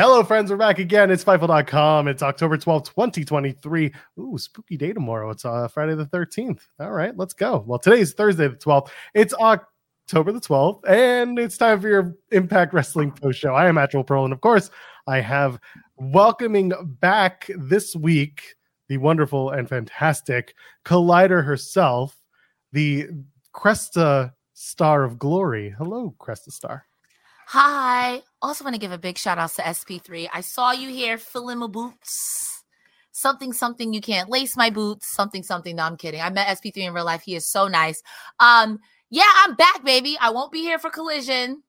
Hello, friends. We're back again. It's Fightful.com. It's October 12th, 2023. Ooh, spooky day tomorrow. It's uh, Friday the 13th. All right, let's go. Well, today's Thursday the 12th. It's October the 12th, and it's time for your Impact Wrestling post show. I am Actual Pearl, and of course, I have welcoming back this week the wonderful and fantastic Collider herself, the Cresta Starr of Glory. Hello, Cresta Starr. Hi. Also want to give a big shout out to SP3. I saw you here filling my boots. Something, something you can't lace my boots. Something, something. No, I'm kidding. I met SP3 in real life. He is so nice. Um, yeah, I'm back, baby. I won't be here for collision.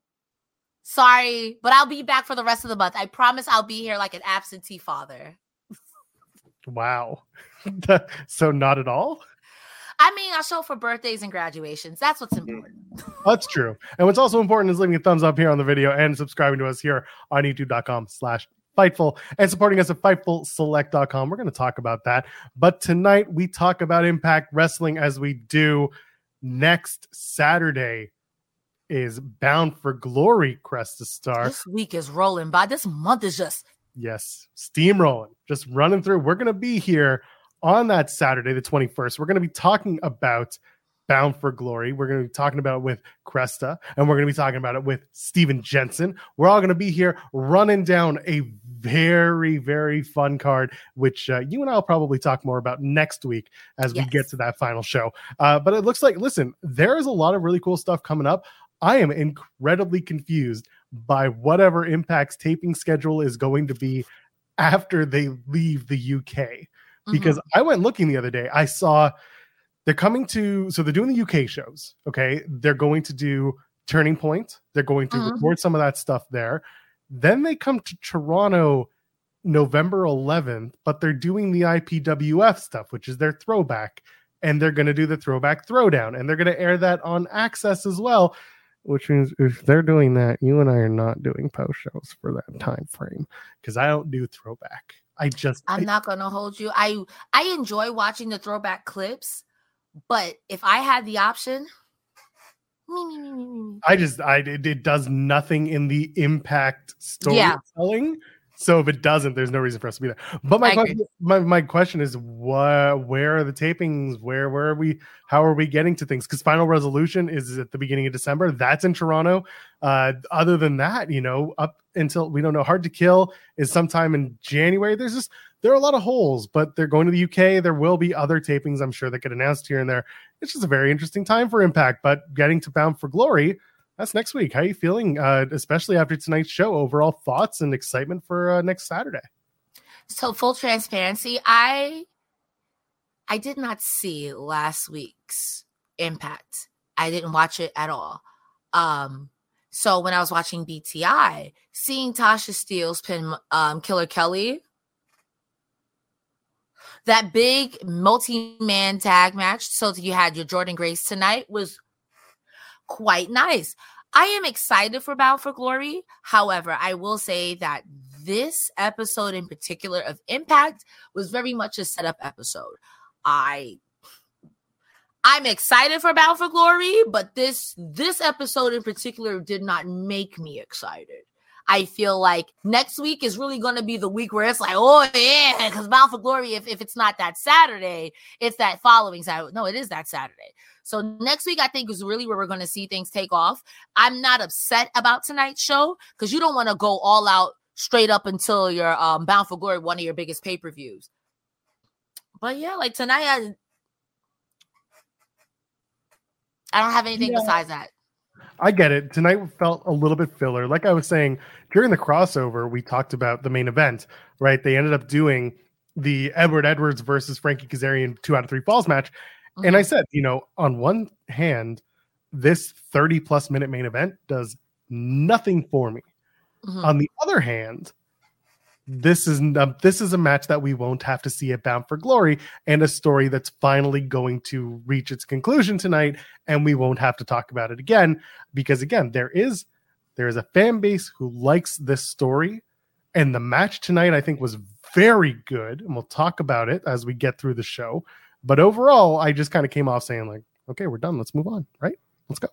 Sorry, but I'll be back for the rest of the month. I promise I'll be here like an absentee father. Wow. so not at all? I mean, I'll show for birthdays and graduations. That's what's Mm-hmm. important. That's true. And what's also important is leaving a thumbs up here on the video and subscribing to us here on youtube.com slash Fightful and supporting us at FightfulSelect.com. We're going to talk about that. But tonight we talk about Impact Wrestling as we do next Saturday is Bound for Glory Cresta Starr. This week is rolling by. This month is just Yes, steamrolling, just running through. We're going to be here on that Saturday, the 21st. We're going to be talking about Bound for Glory. We're going to be talking about it with Cresta, and we're going to be talking about it with Steven Jensen. We're all going to be here running down a very, very fun card, which uh, you and I will probably talk more about next week as we get to that final show. Uh, but it looks like, listen, there is a lot of really cool stuff coming up. I am incredibly confused by whatever Impact's taping schedule is going to be after they leave the UK. Because I went looking the other day, I saw they're coming to, so they're doing the UK shows. Okay. They're going to do Turning Point, they're going to Mhm. record some of that stuff there. Then they come to Toronto November 11th, but they're doing the IPWF stuff, which is their throwback. And they're going to do the throwback throwdown, and they're going to air that on Access as well which means if they're doing that, you and I are not doing post shows for that time frame because I don't do throwback. I just I'm I- not gonna hold you. I I enjoy watching the throwback clips, but if I had the option. I just I it, it does nothing in the impact Yeah. So if it doesn't, there's no reason for us to be there. But my I agree. question, my, my question is, what? Where are the tapings? Where where are we? How are we getting to things? Because Final Resolution is at the beginning of December. That's in Toronto. Uh, other than that, you know, up until we don't know. Hard to Kill is sometime in January. There's just there are a lot of holes, but they're going to the UK. There will be other tapings, I'm sure, that get announced here and there. It's just a very interesting time for Impact. But getting to Bound for Glory, that's next week. How are you feeling, uh, especially after tonight's show? Overall thoughts and excitement for uh, next Saturday? So full transparency, I I did not see last week's Impact. I didn't watch it at all. Um so when I was watching BTI, seeing Tasha Steelz pin um, Killer Kelly, that big multi-man tag match, so that you had your Jordynne Grace tonight was quite nice. I am excited for Bound for Glory. However, I will say that this episode in particular of Impact was very much a setup episode. I I'm excited for Bound for Glory, but this this episode in particular did not make me excited. I feel like next week is really going to be the week where it's like, oh yeah, because Bound for Glory, if, if it's not that Saturday, it's that following Saturday. No, it is that Saturday. So next week, I think is really where we're going to see things take off. I'm not upset about tonight's show because you don't want to go all out straight up until you're um, Bound for Glory, one of your biggest pay per views. But yeah, like tonight, I, I don't have anything yeah. besides that. I get it. Tonight felt a little bit filler. Like I was saying during the crossover, we talked about the main event, right? They ended up doing the Edward Edwards versus Frankie Kazarian two out of three falls match. Mm-hmm. And I mm-hmm. said, you know, on one hand, this 30 plus minute main event does nothing for me. Mm-hmm. On the other hand, this is um, this is a match that we won't have to see at Bound for Glory, and a story that's finally going to reach its conclusion tonight, and we won't have to talk about it again because again, there is there is a fan base who likes this story, and the match tonight I think was very good, and we'll talk about it as we get through the show. But overall, I just kind of came off saying like, okay, we're done. Let's move on. Right? Let's go.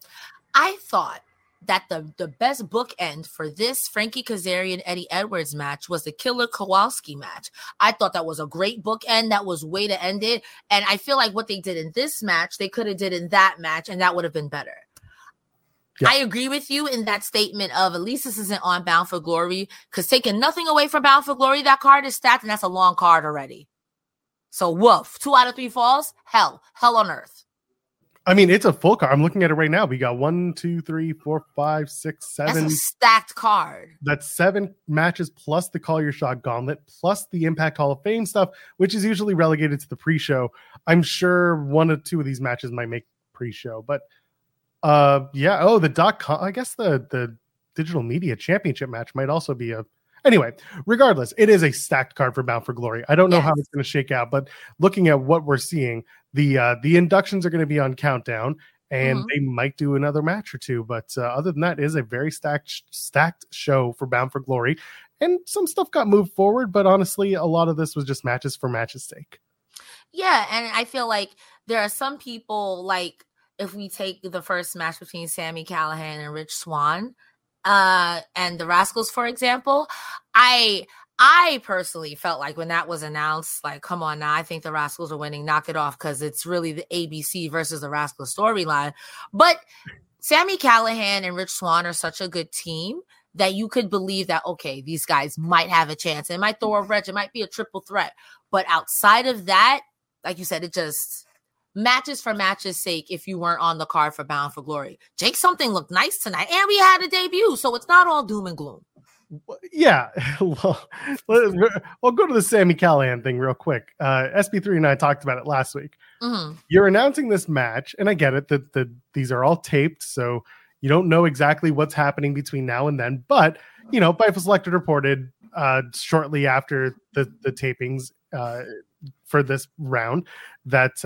I thought that the, the best bookend for this Frankie Kazarian Eddie Edwards match was the Killer Kowalski match. I thought that was a great bookend. That was way to end it. And I feel like what they did in this match, they could have did in that match, and that would have been better. Yeah. I agree with you in that statement of at least this isn't on Bound for Glory because taking nothing away from Bound for Glory, that card is stacked and that's a long card already. So woof, two out of three falls, hell, hell on earth. I mean, it's a full card. I'm looking at it right now. We got one, two, three, four, five, six, seven. Stacked card. That's seven matches plus the Call Your Shot Gauntlet plus the Impact Hall of Fame stuff, which is usually relegated to the pre-show. I'm sure one or two of these matches might make pre-show, but uh, yeah. Oh, the dot com. I guess the the digital media championship match might also be a Anyway, regardless, it is a stacked card for Bound for Glory. I don't know yes. how it's going to shake out, but looking at what we're seeing, the uh, the inductions are going to be on countdown, and mm-hmm. they might do another match or two. But uh, other than that, is a very stacked stacked show for Bound for Glory, and some stuff got moved forward. But honestly, a lot of this was just matches for matches' sake. Yeah, and I feel like there are some people like if we take the first match between Sami Callihan and Rich Swann uh and the Rascalz, for example, I I personally felt like when that was announced, like, come on now, I think the Rascalz are winning, knock it off, because it's really the ABC versus the Rascalz storyline. But Sami Callihan and Rich Swann are such a good team that you could believe that, okay, these guys might have a chance. It might throw a wrench, it might be a triple threat. But outside of that, like you said, it just matches for matches sake if you weren't on the card for Bound for Glory. Jake something looked nice tonight, and we had a debut, so it's not all doom and gloom. Yeah, well, we'll go to the Sami Callihan thing real quick. Uh, SB3 and I talked about it last week. Mm-hmm. You're announcing this match, and I get it that the, these are all taped, so you don't know exactly what's happening between now and then. But you know, Fightful Selected reported uh, shortly after the the tapings uh, for this round that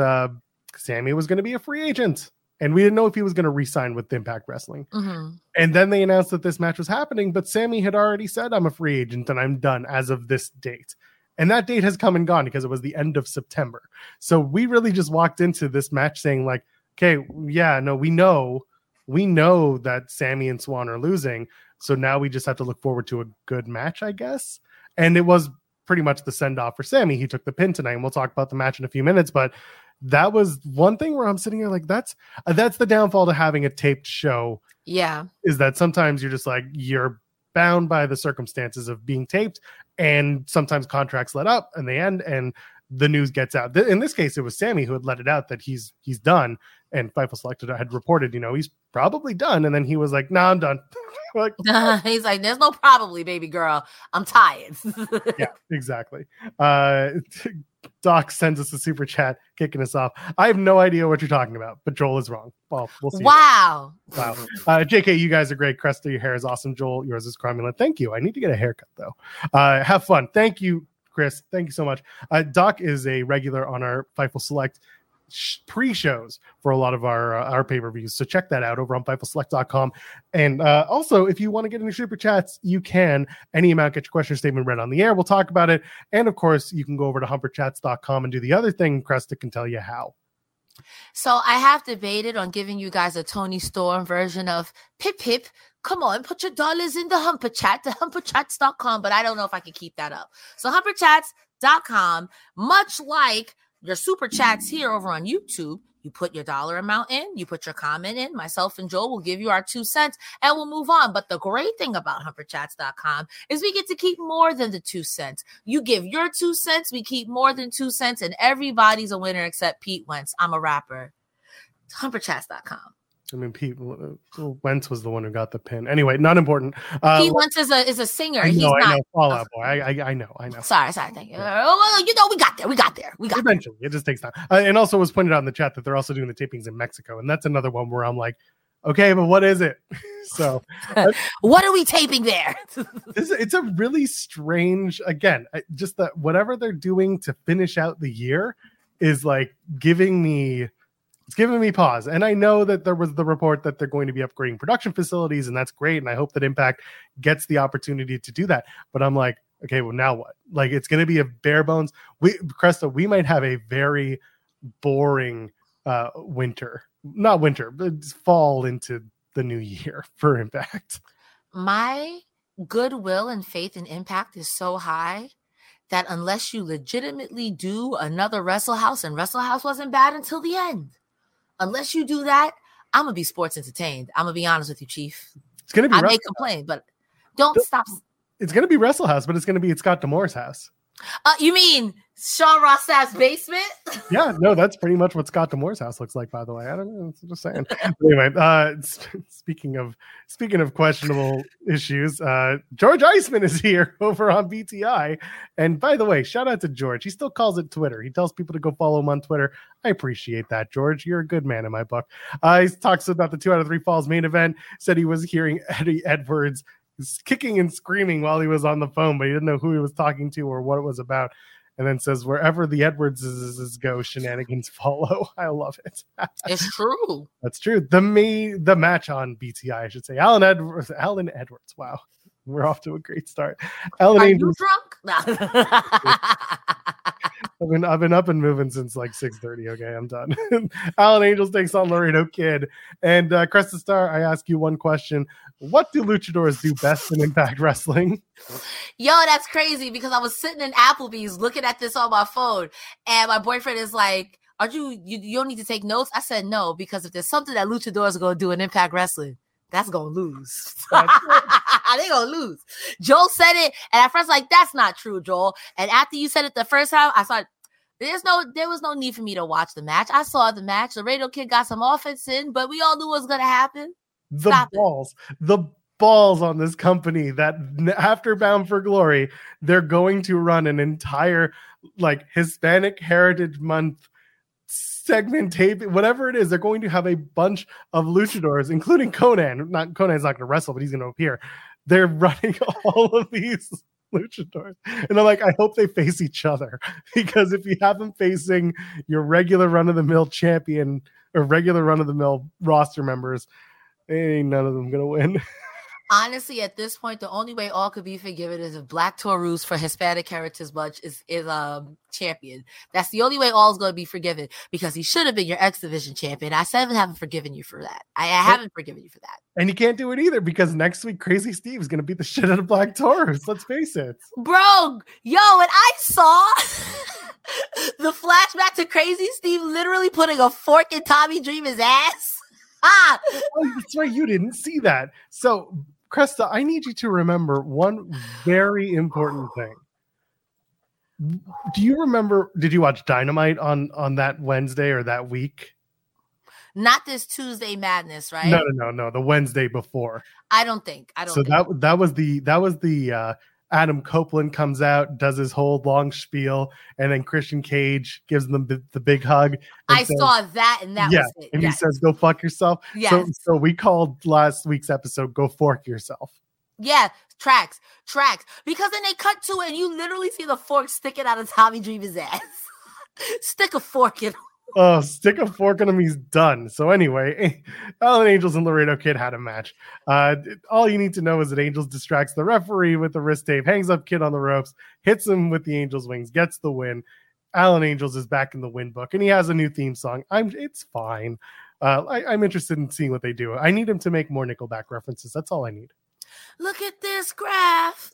Sami was going to be a free agent. And we didn't know if he was going to re-sign with Impact Wrestling. Mm-hmm. And then they announced that this match was happening, but Sami had already said, I'm a free agent and I'm done as of this date. And that date has come and gone because it was the end of September. So we really just walked into this match saying, like, okay, yeah, no, we know, we know that Sami and Swann are losing. So now we just have to look forward to a good match, I guess. And it was pretty much the send off for Sami. He took the pin tonight, and we'll talk about the match in a few minutes. But that was one thing where I'm sitting here like that's that's the downfall to having a taped show. Yeah, is that sometimes you're just like you're bound by the circumstances of being taped, and sometimes contracts let up and they end, and the news gets out. In this case, it was Sami who had let it out that he's he's done, and Fightful Selected had reported, you know, he's probably done, and then he was like, "Nah, I'm done." like, he's like, "There's no probably, baby girl. I'm tired." yeah, exactly. Uh, Doc sends us a super chat kicking us off. I have no idea what you're talking about, but Joel is wrong. Well, we'll see. Wow. Wow. Uh, JK, you guys are great. Cresta, your hair is awesome. Joel, yours is cromulent. Thank you. I need to get a haircut though. Uh, have fun. Thank you, Chris. Thank you so much. Uh, Doc is a regular on our Fightful Select pre-shows for a lot of our uh, our pay-per-views. So check that out over on fightfulselect.com and uh, also if you want to get any super chats you can. Any amount get your question statement read on the air. We'll talk about it. And of course you can go over to humperchats.com and do the other thing cresta can tell you how. So i have debated on giving you guys a Toni Storm version of pip pip. Come on, put your dollars in the Humper Chat, the humperchats.com, but I don't know if I can keep that up. So humperchats.com, much like your super chats here over on YouTube. You put your dollar amount in, you put your comment in. Myself and Joel will give you our two cents and we'll move on. But the great thing about humperchats.com is we get to keep more than the two cents. You give your two cents, we keep more than two cents, and everybody's a winner except Pete Wentz. I'm a rapper. Humperchats.com. I mean, Pete Wentz was the one who got the pin. Anyway, not important. Uh, Pete Wentz is a is a singer. I know, He's I not. know. Fall Out Boy. I, I, I know. I know. Sorry, sorry. Thank you. Uh, well, you know, we got there. We got there. We got eventually. There. It just takes time. Uh, and also was pointed out in the chat that they're also doing the tapings in Mexico, and that's another one where I'm like, okay, but what is it? so, what are we taping there? it's, it's a really strange. Again, just that whatever they're doing to finish out the year is like giving me it's giving me pause. And I know that there was the report that they're going to be upgrading production facilities, and that's great. And I hope that Impact gets the opportunity to do that. But I'm like, okay, well, now what? Like, it's going to be a bare bones. We, Cresta, we might have a very boring uh, winter, not winter, but fall into the new year for Impact. My goodwill and faith in Impact is so high that unless you legitimately do another Wrestle House, and Wrestle House wasn't bad until the end unless you do that, I'm gonna be sports entertained. I'm gonna be honest with you, Chief. It's gonna be. I may complain, but don't stop. It's gonna be Wrestle House, but it's gonna be at Scott D'Amore's house. Uh, you mean Sean Ross basement? yeah, no, that's pretty much what Scott D'Amore's house looks like. By the way, I don't know. I'm just saying. anyway, uh, speaking of speaking of questionable issues, uh, George Iceman is here over on BTI. And by the way, shout out to George. He still calls it Twitter. He tells people to go follow him on Twitter. I appreciate that, George. You're a good man in my book. Uh, he talks about the two out of three falls main event. Said he was hearing Eddie Edwards kicking and screaming while he was on the phone, but he didn't know who he was talking to or what it was about. And then says, wherever the Edwardses go, shenanigans follow. I love it. it's true. That's true. The me, the match on BTI, I should say. Alan Edwards. Alan Edwards. Wow, we're off to a great start. Alan Are Angels, you drunk? I've been I've been up and moving since like six thirty. Okay, I'm done. Alan Angels takes on Laredo Kid and uh, Cresta Starr. I ask you one question: What do luchadors do best in Impact Wrestling? Yo, that's crazy because I was sitting in Applebee's looking at this on my phone, and my boyfriend is like, "Are you you, you don't need to take notes?" I said no because if there's something that luchadors are to do in Impact Wrestling, that's gonna lose. they gonna lose. Joel said it, and at first, like, that's not true, Joel. And after you said it the first time, I saw there's no there was no need for me to watch the match. I saw the match. The Laredo Kid got some offense in, but we all knew what was gonna happen. The Stop balls, it. the balls on this company that after Bound for Glory, they're going to run an entire like Hispanic Heritage Month segment tape, whatever it is, they're going to have a bunch of luchadors, including Konnan. Not Konnan's not going to wrestle, but he's going to appear. They're running all of these luchadors, and I'm like, I hope they face each other because if you have them facing your regular run of the mill champion or regular run of the mill roster members, ain't none of them gonna win. honestly, at this point, the only way all could be forgiven is if Black Taurus for Hispanic Heritage Month is is um champion. That's the only way all is going to be forgiven because he should have been your X Division champion. I still haven't forgiven you for that. I, I haven't forgiven you for that. And you can't do it either because next week Crazy Steve is going to beat the shit out of Black Taurus. Let's face it, bro. Yo, and I saw. the flashback to Crazy Steve literally putting a fork in Tommy Dreamer's ass. Ah, oh, that's right. You didn't see that. So Cresta, I need you to remember one very important thing. Do you remember? Did you watch Dynamite on on that Wednesday or that week? Not this Tuesday madness, right? No, no, no, no. The Wednesday before. I don't think. I don't. So think. that that was the that was the uh, Adam Copeland comes out, does his whole long spiel, and then Christian Cage gives them the, the big hug. I says, saw that, and that yeah, was it. and yes. he says, "Go fuck yourself." yes. So, so we called last week's episode "Go Fork Yourself." yeah, tracks, tracks. Because then they cut to it, and you literally see the fork sticking out of Tommy Dreamer's ass. Stick a fork in. Oh, stick a fork in him. He's done. So anyway, Alan Angels and Laredo Kid had a match. Uh, all you need to know is that Angels distracts the referee with the wrist tape, hangs up Kid on the ropes, hits him with the Angels wings, gets the win. Alan Angels is back in the win book, and he has a new theme song. I'm. It's fine. Uh, I, I'm interested in seeing what they do. I need him to make more Nickelback references. That's all I need. Look at this graph.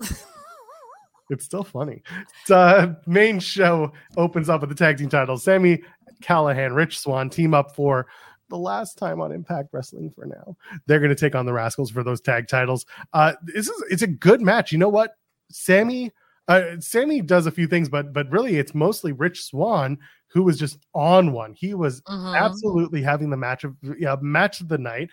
It's still funny. Uh, main show opens up with the tag team titles. Sami Callihan, Rich Swann team up for the last time on Impact Wrestling for now. They're going to take on the Rascalz for those tag titles. Uh, this is it's a good match. You know what? Sami uh, Sami does a few things, but but really it's mostly Rich Swann who was just on one. He was Mhm. absolutely having the match of yeah, match of the night.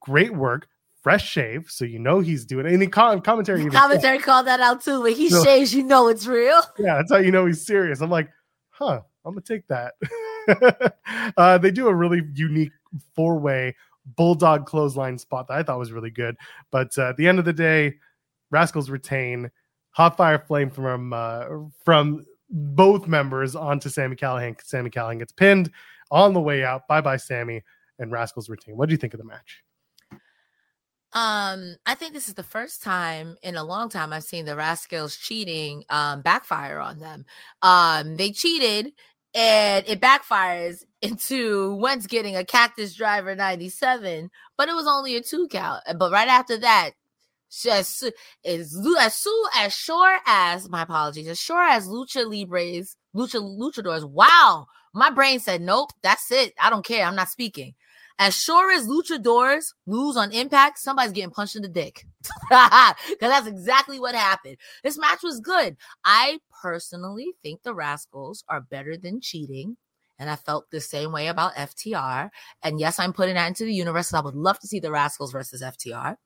Great work, fresh shave, so you know he's doing it. And the com- commentary even said- Commentary called that out too. When he No. shaves, you know it's real. yeah, that's how you know he's serious. I'm like, huh, I'm gonna take that. uh, they do a really unique four way bulldog clothesline spot that I thought was really good. But uh, at the end of the day, Rascalz retain hot fire flame from uh, from both members onto Sami Callihan. Sami Callihan gets pinned on the way out. Bye bye, Sami. And Rascalz retain. What do you think of the match? Um, I think this is the first time in a long time I've seen the Rascalz cheating um backfire on them. Um, they cheated and it backfires into Wentz getting a cactus driver 97, but it was only a two count. Uh, but right after that, sh- as, as, su- as sure as my apologies, as sure as Lucha Libres, Lucha Luchadors, wow, my brain said, nope, that's it. I don't care. I'm not speaking. As sure as luchadors lose on impact, somebody's getting punched in the dick. Because that's exactly what happened. This match was good. I personally think the Rascalz are better than cheating. And I felt the same way about FTR. And yes, I'm putting that into the universe. I would love to see the Rascalz versus FTR.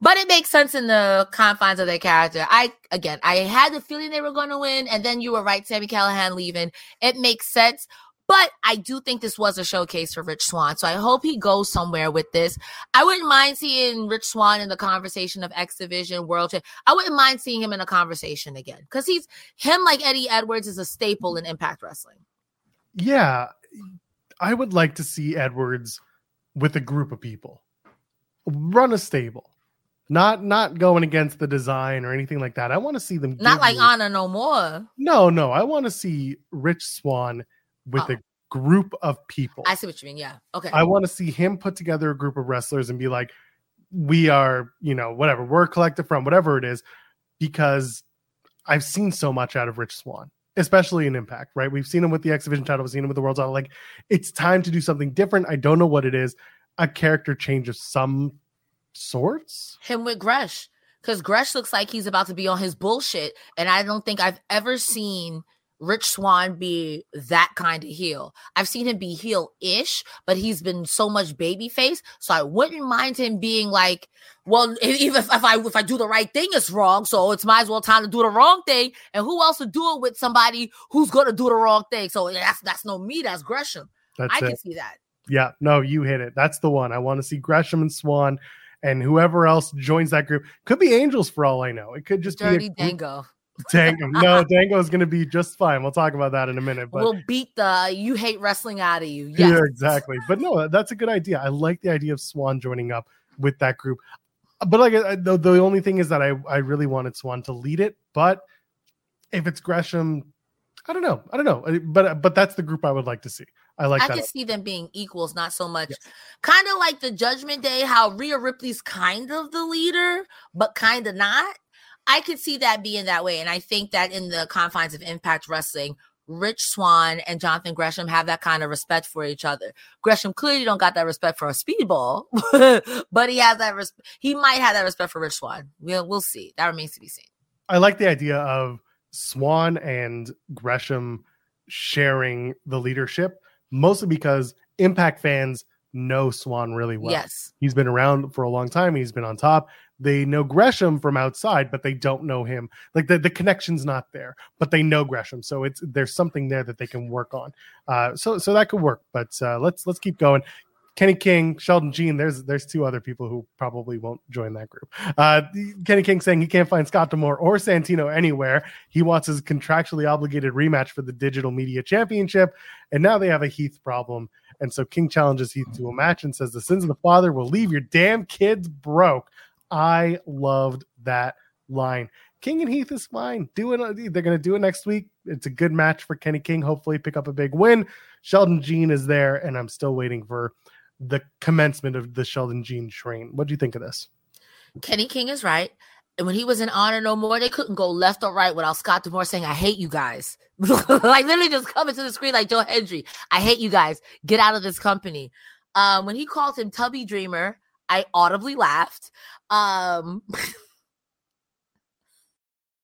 But it makes sense in the confines of their character. I again, I had the feeling they were going to win, and then you were right, Sami Callihan leaving. It makes sense. But I do think this was a showcase for Rich Swann. So I hope he goes somewhere with this. I wouldn't mind seeing Rich Swann in the conversation of X Division World. Cha- I wouldn't mind seeing him in a conversation again because he's him like Eddie Edwards is a staple in Impact Wrestling. Yeah, I would like to see Edwards with a group of people run a stable, not not going against the design or anything like that. I want to see them Not like me- Anna no more. No, no, I want to see Rich Swann with Oh. a group of people. I see what you mean. Yeah. Okay. I want to see him put together a group of wrestlers and be like, we are, you know, whatever, we're collected from whatever it is, because I've seen so much out of Rich Swann, especially in Impact, right? We've seen him with the X Division title, we've seen him with the World title. Like, it's time to do something different. I don't know what it is. A character change of some sorts. him with Gresh because Gresh looks like he's about to be on his bullshit, and I don't think I've ever seen Rich Swann be that kind of heel. I've seen him be heel-ish, but he's been so much babyface, so I wouldn't mind him being like, well, even if, if I if I do the right thing, it's wrong, so it's might as well time to do the wrong thing. And who else to do it with somebody who's gonna do the wrong thing? So eh, that's that's no me, that's Gresham. That's I it. can see that. Yeah, no, you hit it. That's the one. I want to see Gresham and Swann and whoever else joins that group. Could be Angels for all I know. It could just Dirty be group- Dango. Dango. No, Dango is going to be just fine. We'll talk about that in a minute. But we'll beat the you hate wrestling out of you. Yes. yeah, exactly. But no, that's a good idea. I like the idea of Swann joining up with that group. Uh, but like I- the, the only thing is that I I really wanted Swann to lead it. But if it's Gresham, I don't know. I don't know. But but that's the group I would like to see. I like I that. can see them being equals, not so much. Yes. Kind of like the Judgment Day, how Rhea Ripley's kind of the leader, but kind of not. I could see that being that way. And I think that in the confines of Impact Wrestling, Rich Swann and Jonathan Gresham have that kind of respect for each other. Gresham clearly don't got that respect for a speedball, but he has that res- he might have that respect for Rich Swann. We'll we'll see. That remains to be seen. I like the idea of Swann and Gresham sharing the leadership, mostly because Impact fans know Swann really well. Yes. He's been around for a long time. He's been on top. They know Gresham from outside, but they don't know him. Like the, the connection's not there, but they know Gresham. So it's there's something there that they can work on. Uh, so so that could work. But uh, let's let's keep going. Kenny King, Sheldon Jean. There's there's two other people who probably won't join that group. Uh, Kenny King saying he can't find Scott D'Amore or Santino anywhere. He wants his contractually obligated rematch for the Digital Media Championship, and now they have a Heath problem. And so King challenges Heath to a match and says the sins of the father will leave your damn kids broke. I loved that line. King and Heath is fine. Doing they're going to do it next week. It's a good match for Kenny King. Hopefully, pick up a big win. Sheldon Jean is there, and I'm still waiting for the commencement of the Sheldon Jean train. What do you think of this? Kenny King is right. And when he was in Honor No More, they couldn't go left or right without Scott D'Amore saying, I hate you guys. like literally just coming to the screen like Joe Hendry. I hate you guys. Get out of this company. Um, when he called him Tubby Dreamer, I audibly laughed. Um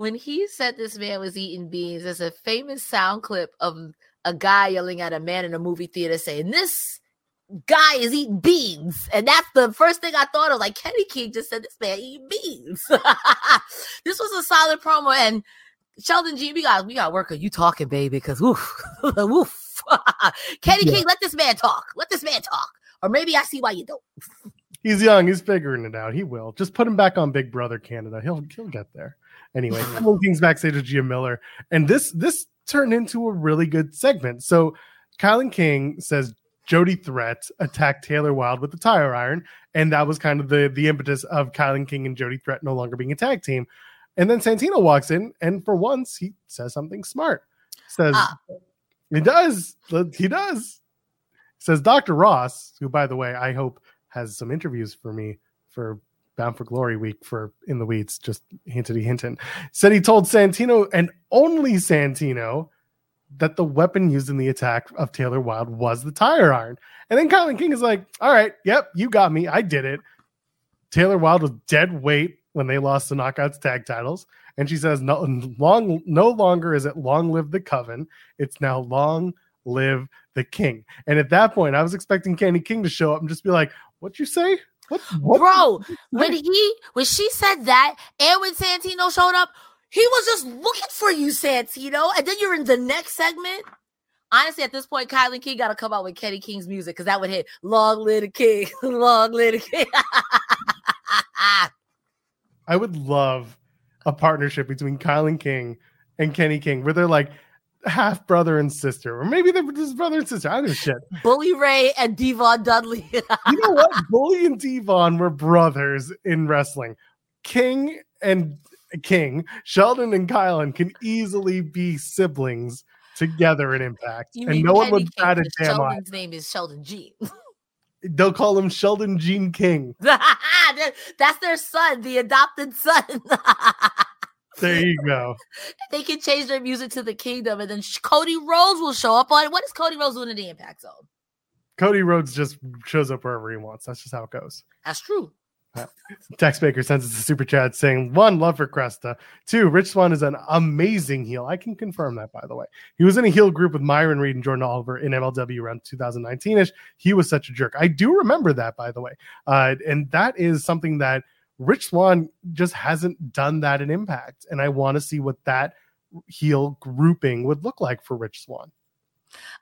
When he said this man was eating beans, there's a famous sound clip of a guy yelling at a man in a movie theater saying, This guy is eating beans. And that's the first thing I thought of. Like Kenny King just said, This man eating beans. this was a solid promo. And Sheldon G, we got we got work on you talking, baby, because woof, woof. Kenny yeah. King, let this man talk. Let this man talk. Or maybe I see why you don't. He's young. He's figuring it out. He will. Just put him back on Big Brother Canada. He'll he'll get there. Anyway, King's backstage with Gia Miller, and this this turned into a really good segment. So, KiLynn King says Jody Threat attacked Taylor Wilde with the tire iron, and that was kind of the the impetus of KiLynn King and Jody Threat no longer being a tag team. And then Santino walks in, and for once, he says something smart. Says uh. he does. He does. Says Dr. Ross, who, by the way, I hope has some interviews for me for Bound for Glory week for In the Weeds, just hintity hinting. Said he told Santino and only Santino that the weapon used in the attack of Taylor Wilde was the tire iron. And then KiLynn King is like, all right, yep, you got me. I did it. Taylor Wilde was dead weight when they lost the knockouts tag titles. And she says, no, long, no longer is it long live the coven. It's now long live the king. And at that point, I was expecting Candy King to show up and just be like, what you say? What, what bro? When he when she said that, and when Santino showed up, he was just looking for you, Santino. And then you're in the next segment. Honestly, at this point, Kylie King got to come out with Kenny King's music because that would hit "Long Live the King," "Long Live the King." I would love a partnership between KiLynn King and Kenny King, where they're like, half brother and sister, or maybe they're just brother and sister. I don't know shit. Bully Ray and D-Von Dudley. you know what? Bully and D-Von were brothers in wrestling. King and King, Sheldon and KiLynn can easily be siblings together in Impact, you and no one would bat a damn Sheldon's eye. name is Sheldon Jean. They'll call him Sheldon Gene King. That's their son, the adopted son. There you go. they can change their music to the kingdom, and then Cody Rhodes will show up on. It. What is Cody Rhodes doing in the Impact Zone? Cody Rhodes just shows up wherever he wants. That's just how it goes. That's true. Uh, Tex Baker sends us a super chat saying, one, love for Cresta. Two, Rich Swann is an amazing heel. I can confirm that, by the way. He was in a heel group with Myron Reed and Jordan Oliver in MLW around 2019 ish. He was such a jerk. I do remember that, by the way. Uh, and that is something that Rich Swann just hasn't done that in Impact, and I want to see what that heel grouping would look like for Rich Swann.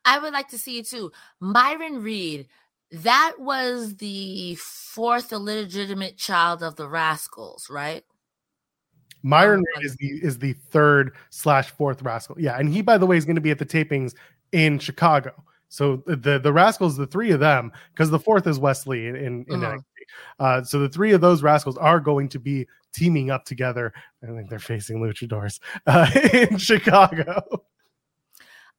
I would like to see it too. Myron Reed, that was the fourth illegitimate child of the Rascalz, right? Myron Reed is the is the third slash fourth rascal. Yeah, and he, by the way, is going to be at the tapings in Chicago. So the the rascals, the three of them, because the fourth is Wes Lee in in, in uh-huh. Uh, so the three of those rascals are going to be teaming up together. I think they're facing luchadors uh, in Chicago.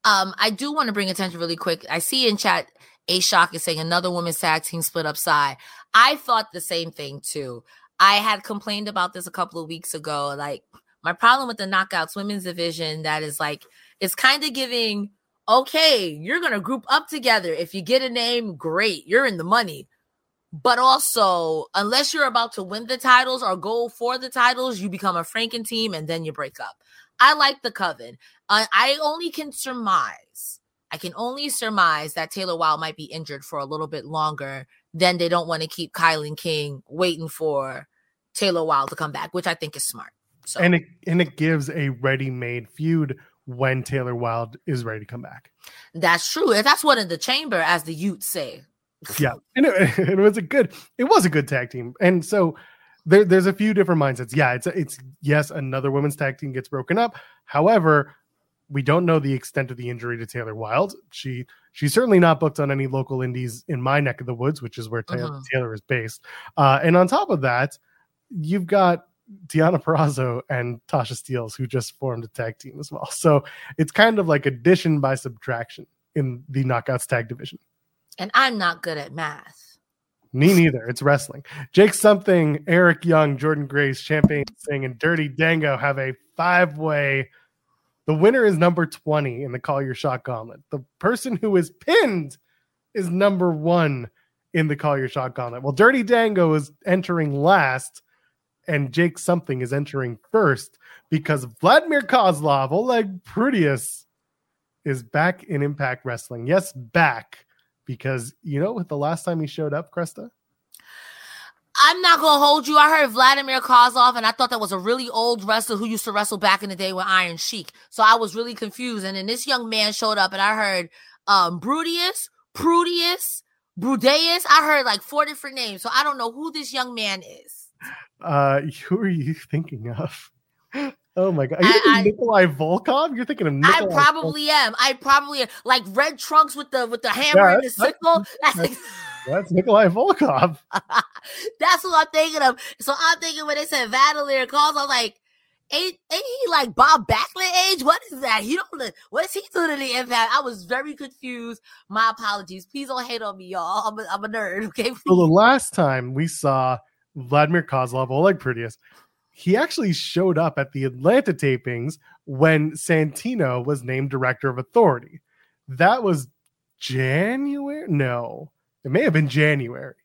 Um, I do want to bring attention really quick. I see in chat A Shock is saying another women's tag team split up side. I thought the same thing too. I had complained about this a couple of weeks ago. Like my problem with the knockouts women's division that is like it's kind of giving okay, you're gonna group up together. If you get a name, great, you're in the money. But also, unless you're about to win the titles or go for the titles, you become a Franken team and then you break up. I like the coven. Uh, I only can surmise. I can only surmise that Taylor Wilde might be injured for a little bit longer. Then they don't want to keep Kilynn King waiting for Taylor Wilde to come back, which I think is smart. So. And it and it gives a ready-made feud when Taylor Wilde is ready to come back. That's true. And that's what in the chamber, as the Utes say. Yeah. And it, it, was a good, it was a good tag team. And so there, there's a few different mindsets. Yeah, it's it's yes, another women's tag team gets broken up. However, we don't know the extent of the injury to Taylor Wilde. She she's certainly not booked on any local indies in my neck of the woods, which is where Taylor, uh-huh. Taylor is based. Uh, and on top of that, you've got Deonna Purrazzo and Tasha Steelz who just formed a tag team as well. So it's kind of like addition by subtraction in the knockouts tag division. And I'm not good at math. Me neither. It's wrestling. Jake Something, Eric Young, Jordynne Grace, Champagne Singh, and Dirty Dango have a five way. The winner is number 20 in the Call Your Shot Gauntlet. The person who is pinned is number one in the Call Your Shot Gauntlet. Well, Dirty Dango is entering last, and Jake Something is entering first because Vladimir Kozlov, Oleg Prudius, is back in Impact Wrestling. Yes, back because you know, with the last time he showed up, Cresta. I'm not gonna hold you. I heard Vladimir Kozlov, and I thought that was a really old wrestler who used to wrestle back in the day with Iron Sheik. So I was really confused. And then this young man showed up, and I heard um Brudius, Prudius, Brudeus. I heard like four different names. So I don't know who this young man is. Uh, who are you thinking of? Oh my god! Are you I, Nikolai Volkov? You're thinking of Nikolai I probably Volkov. am. I probably am. like red trunks with the with the hammer yeah, and the sickle. That's, that's, Nikolai Volkov. that's what I'm thinking of. So I'm thinking when they said Vladimir calls, I'm like, ain't, ain't he like Bob Backlund age? What is that? He don't. What is he doing in the impact? I was very confused. My apologies. Please don't hate on me, y'all. I'm a, I'm a nerd. Okay. So the last time we saw Vladimir Kozlov, Oleg Prudius, he actually showed up at the Atlanta tapings when Santino was named director of authority. That was January? No, it may have been January.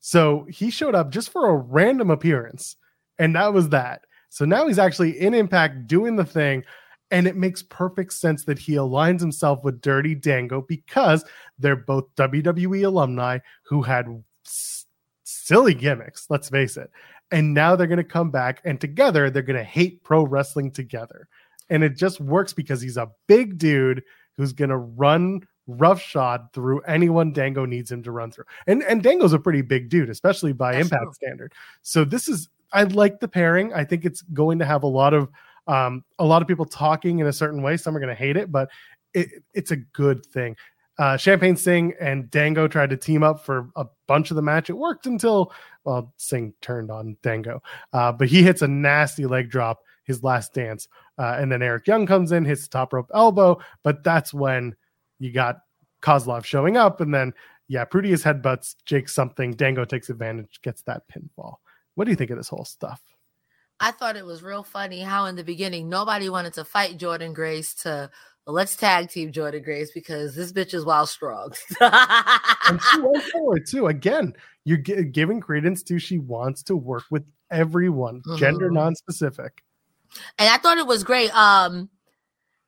So he showed up just for a random appearance, and that was that. So now he's actually in Impact doing the thing, and it makes perfect sense that he aligns himself with Dirty Dango because they're both WWE alumni who had s- silly gimmicks, let's face it and now they're going to come back and together they're going to hate pro wrestling together. And it just works because he's a big dude who's going to run roughshod through anyone dango needs him to run through. And and dango's a pretty big dude especially by That's impact true. standard. So this is i like the pairing. I think it's going to have a lot of um a lot of people talking in a certain way. Some are going to hate it but it, it's a good thing. Uh, Champagne Singh and Dango tried to team up for a bunch of the match. It worked until well, Singh turned on Dango, uh, but he hits a nasty leg drop, his last dance, uh, and then Eric Young comes in, hits the top rope elbow, but that's when you got Kozlov showing up, and then yeah, Prudy Prudius headbutts Jake something, Dango takes advantage, gets that pinfall. What do you think of this whole stuff? I thought it was real funny how in the beginning nobody wanted to fight Jordynne Grace to well, let's tag team Jordynne Grace because this bitch is wild strong. and she went for it too. Again, you're g- giving credence to she wants to work with everyone, mm-hmm. gender non-specific. And I thought it was great. Um,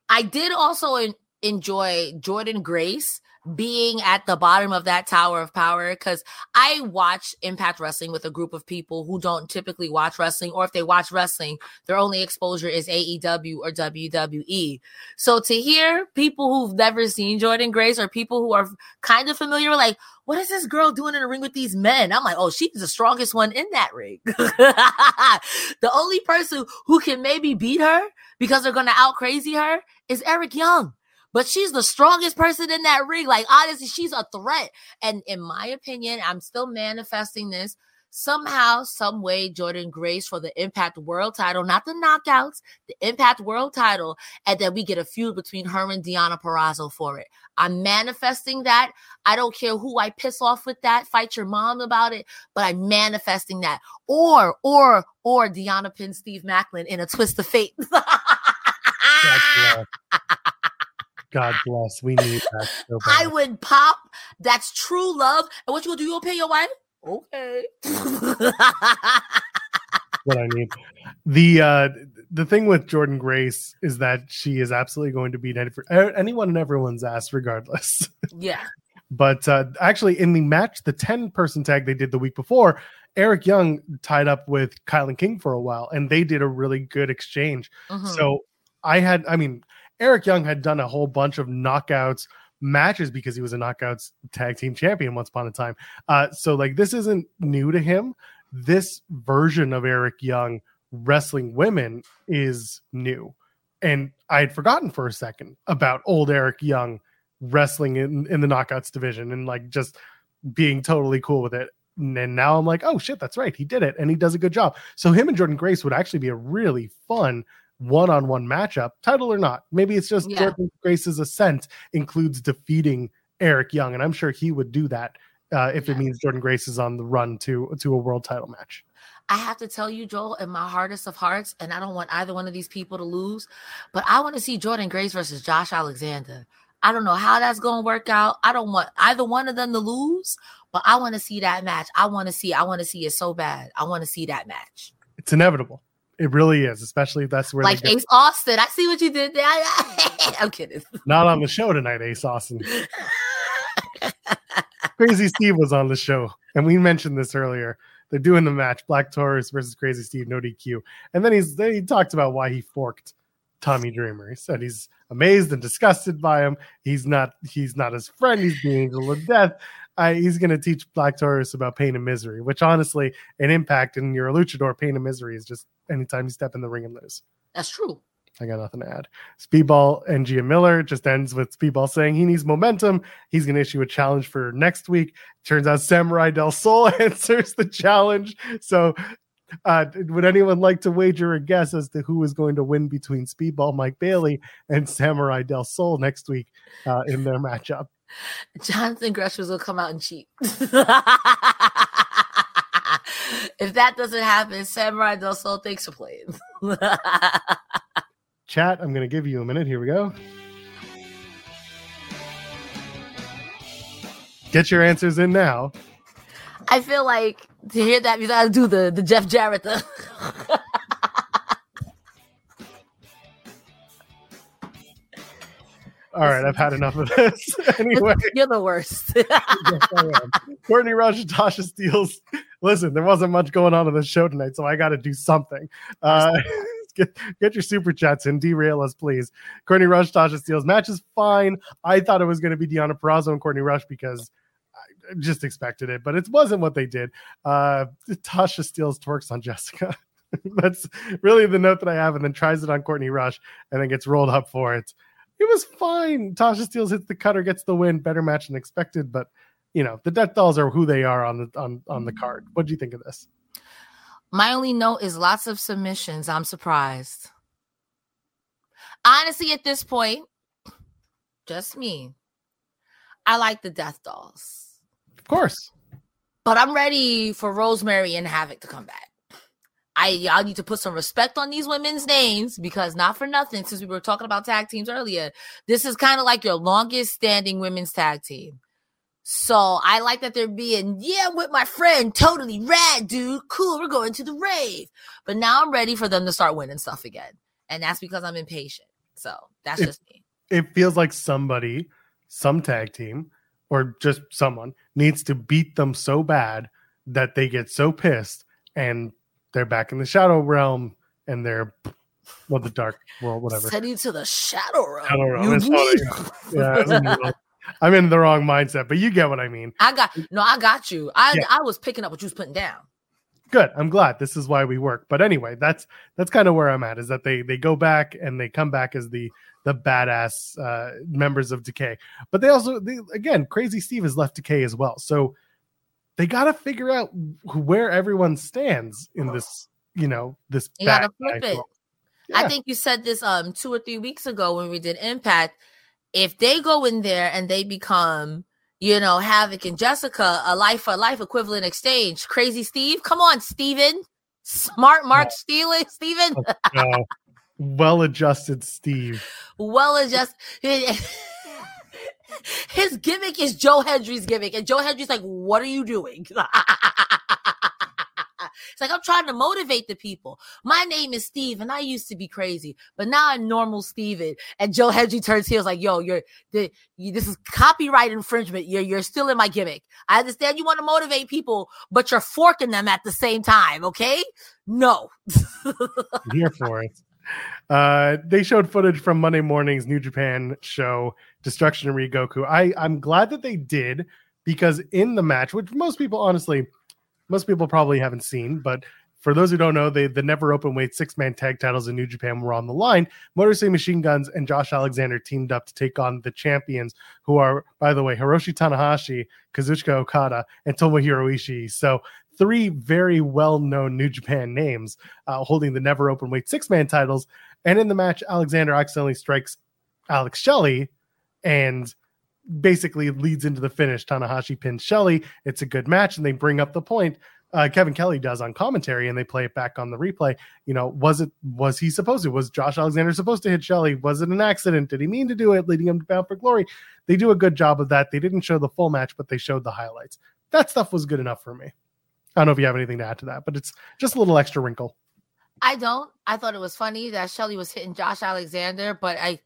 I did also enjoy Jordynne Grace being at the bottom of that tower of power because I watch Impact Wrestling with a group of people who don't typically watch wrestling, or if they watch wrestling, their only exposure is AEW or WWE. So to hear people who've never seen Jordynne Grace or people who are kind of familiar, like, what is this girl doing in a ring with these men? I'm like, oh, she's the strongest one in that ring. the only person who can maybe beat her because they're going to out crazy her is Eric Young but she's the strongest person in that ring. Like, honestly, she's a threat. And in my opinion, I'm still manifesting this. Somehow, some way, Jordynne Grace for the Impact World title, not the knockouts, the Impact World title, and then we get a feud between her and Deonna Purrazzo for it. I'm manifesting that. I don't care who I piss off with that. Fight your mom about it, but I'm manifesting that. Or, or, or Deonna pin Steve Maclin in a twist of fate. God bless. We need that. So I would pop. That's true love. And what you gonna do? You gonna pay your wife? Okay. what I need. The uh the thing with Jordynne Grace is that she is absolutely going to beat anyone and everyone's ass regardless. Yeah. but uh actually in the match, the 10 person tag they did the week before, Eric Young tied up with KiLynn King for a while and they did a really good exchange. Mm-hmm. So I had I mean Eric Young had done a whole bunch of knockouts matches because he was a knockouts tag team champion once upon a time. Uh, so like this isn't new to him. This version of Eric Young wrestling women is new. And I had forgotten for a second about old Eric Young wrestling in, in the knockouts division and like just being totally cool with it. And now I'm like, oh shit, that's right. He did it and he does a good job. So him and Jordynne Grace would actually be a really fun one-on-one matchup, title or not. Maybe it's just yeah. Jordynne Grace's ascent includes defeating Eric Young, and I'm sure he would do that uh, if yeah. it means Jordynne Grace is on the run to to a world title match. I have to tell you, Joel, in my hardest of hearts, and I don't want either one of these people to lose, but I want to see Jordynne Grace versus Josh Alexander. I don't know how that's going to work out. I don't want either one of them to lose, but I want to see that match. I want to see. I want to see it so bad. I want to see that match. It's inevitable. It really is, especially if that's where like Ace Austin. I see what you did there. I'm kidding. Not on the show tonight, Ace Austin. Crazy Steve was on the show, and we mentioned this earlier. They're doing the match, Black Taurus versus Crazy Steve, no DQ. And then he's then he talked about why he forked Tommy Dreamer. He said he's amazed and disgusted by him. He's not he's not his friend. He's the angel of death. I, he's going to teach Black Taurus about pain and misery, which honestly, an impact and you're a luchador, pain and misery is just anytime you step in the ring and lose. That's true. I got nothing to add. Speedball and Gia Miller just ends with Speedball saying he needs momentum. He's going to issue a challenge for next week. Turns out Samurai Del Sol answers the challenge. So, uh, would anyone like to wager a guess as to who is going to win between Speedball Mike Bailey and Samurai Del Sol next week uh, in their matchup? Jonathan Gresham's will come out and cheat. if that doesn't happen, Samurai Del Sol, thanks for playing. Chat, I'm going to give you a minute. Here we go. Get your answers in now. I feel like to hear that, you got to do the, the Jeff Jarrett. The All right, I've had enough of this. anyway, you're the worst. Courtney Rush and Tasha Steelz. Listen, there wasn't much going on in the show tonight, so I got to do something. Uh, get, get your super chats and derail us, please. Courtney Rush, Tasha Steelz match is fine. I thought it was going to be Deonna Purrazzo and Courtney Rush because I just expected it, but it wasn't what they did. Uh, Tasha Steelz twerks on Jessica. That's really the note that I have, and then tries it on Courtney Rush, and then gets rolled up for it it was fine. Tasha Steelz hits the cutter, gets the win, better match than expected. But you know, the Death Dolls are who they are on the on on the mm-hmm. card. What do you think of this? My only note is lots of submissions. I'm surprised. Honestly, at this point, just me. I like the Death Dolls. Of course. But I'm ready for Rosemary and Havok to come back. I y'all need to put some respect on these women's names because not for nothing, since we were talking about tag teams earlier, this is kind of like your longest standing women's tag team. So I like that they're being, yeah, with my friend, totally rad, dude. Cool, we're going to the rave. But now I'm ready for them to start winning stuff again. And that's because I'm impatient. So that's it, just me. It feels like somebody, some tag team, or just someone needs to beat them so bad that they get so pissed and they're back in the shadow realm and they're well the dark world whatever Send you to the shadow realm. Shadow realm, You need- yeah, it's in the- i'm in the wrong mindset but you get what i mean I got no, I got you. I Yeah. I was picking up what you was putting down. good i'm glad this is why we work but anyway that's that's kind of where i'm at is that they they go back and they come back as the the badass uh members of decay but they also they, again crazy steve has left decay as well so they got to figure out wh- where everyone stands in this you know this You gotta bad flip it. world. I think you said this um two or three weeks ago when we did Impact. If they go in there and they become, you know, Havok and Jessica, a life for life equivalent exchange, crazy Steve, come on, Steven. Smart Mark stealing, Steven. Uh, well-adjusted steve well adjusted. His gimmick is Joe Hendry's gimmick, and Joe Hendry's like, "What are you doing?" it's like I'm trying to motivate the people. My name is Steve, and I used to be crazy, but now I'm normal Steven. And Joe Hendry turns heel, like, "Yo, you're the, you, this is copyright infringement. You're you're still in my gimmick. I understand you want to motivate people, but you're forking them at the same time. Okay? No, here for it. Uh, they showed footage from Monday morning's New Japan show, Destruction and Ryogoku. I I'm glad that they did because in the match, which most people honestly, most people probably haven't seen, but for those who don't know, they the never open weight six man tag titles in New Japan were on the line. Motor City Machine Guns and Josh Alexander teamed up to take on the champions, who are, by the way, Hiroshi Tanahashi, Kazuchika Okada, and Tomohiro Ishii. So three very well known New Japan names uh, holding the never open weight six man titles. And in the match, Alexander accidentally strikes Alex Shelley and basically leads into the finish. Tanahashi pins Shelley. It's a good match, and they bring up the point. Uh, Kevin Kelly does on commentary, and they play it back on the replay. You know, was it was he supposed to? Was Josh Alexander supposed to hit Shelley? Was it an accident? Did he mean to do it, leading him to Bound for Glory? They do a good job of that. They didn't show the full match, but they showed the highlights. That stuff was good enough for me. I don't know if you have anything to add to that, but it's just a little extra wrinkle. I don't. I thought it was funny that Shelley was hitting Josh Alexander, but I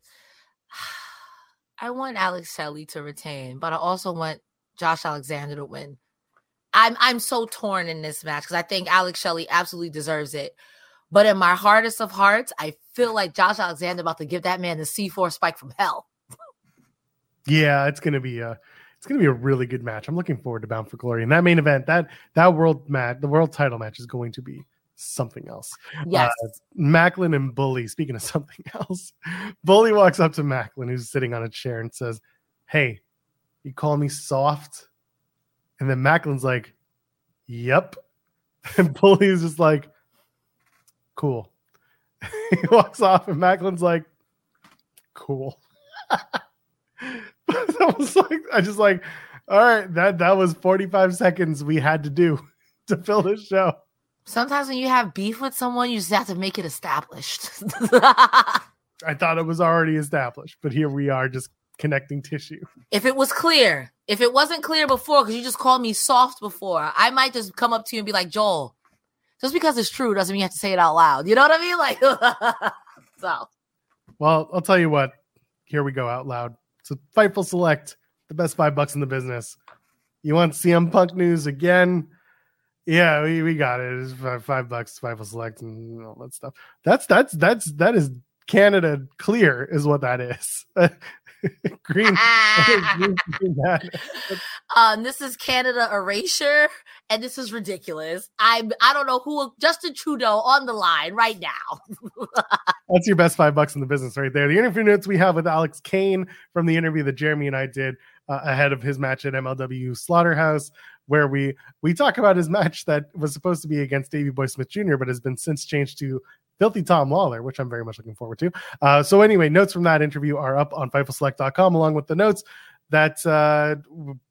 I want Alex Shelley to retain, but I also want Josh Alexander to win. I'm I'm so torn in this match because I think Alex Shelley absolutely deserves it. But in my hardest of hearts, I feel like Josh Alexander about to give that man the C4 spike from hell. Yeah, it's gonna be a it's gonna be a really good match. I'm looking forward to Bound for Glory and that main event. That that world match, the world title match, is going to be something else. Uh, yes. Maclin and Bully. Speaking of something else, Bully walks up to Maclin, who's sitting on a chair, and says, "Hey, you call me soft?" And then Maclin's like, "Yep." And Bully is just like, "Cool." he walks off, and Maclin's like, "Cool." I was like, I just like, all right, that that was 45 seconds we had to do to fill this show. Sometimes when you have beef with someone, you just have to make it established. I thought it was already established, but here we are just connecting tissue. if it was clear, if it wasn't clear before, because you just called me soft before, I might just come up to you and be like, Joel, just because it's true doesn't mean you have to say it out loud. You know what I mean? Like, so Well, I'll tell you what. Here we go out loud. So Fightful Select, the best five bucks in the business. You want CM Punk news again? Yeah, we, we got it. It's five, five bucks, Fightful Select, and all that stuff. That's that's that's that is Canada clear, is what that is. green, green, green um, this is Canada erasure, and this is ridiculous. I'm I don't know who Justin Trudeau on the line right now. That's your best five bucks in the business right there. The interview notes we have with Alex Kane from the interview that Jeremy and I did uh, ahead of his match at MLW Slaughterhouse, where we we talk about his match that was supposed to be against Davey Boy Smith Jr., but has been since changed to Filthy Tom Lawler, which I'm very much looking forward to. Uh, so anyway, notes from that interview are up on FightfulSelect.com along with the notes that uh,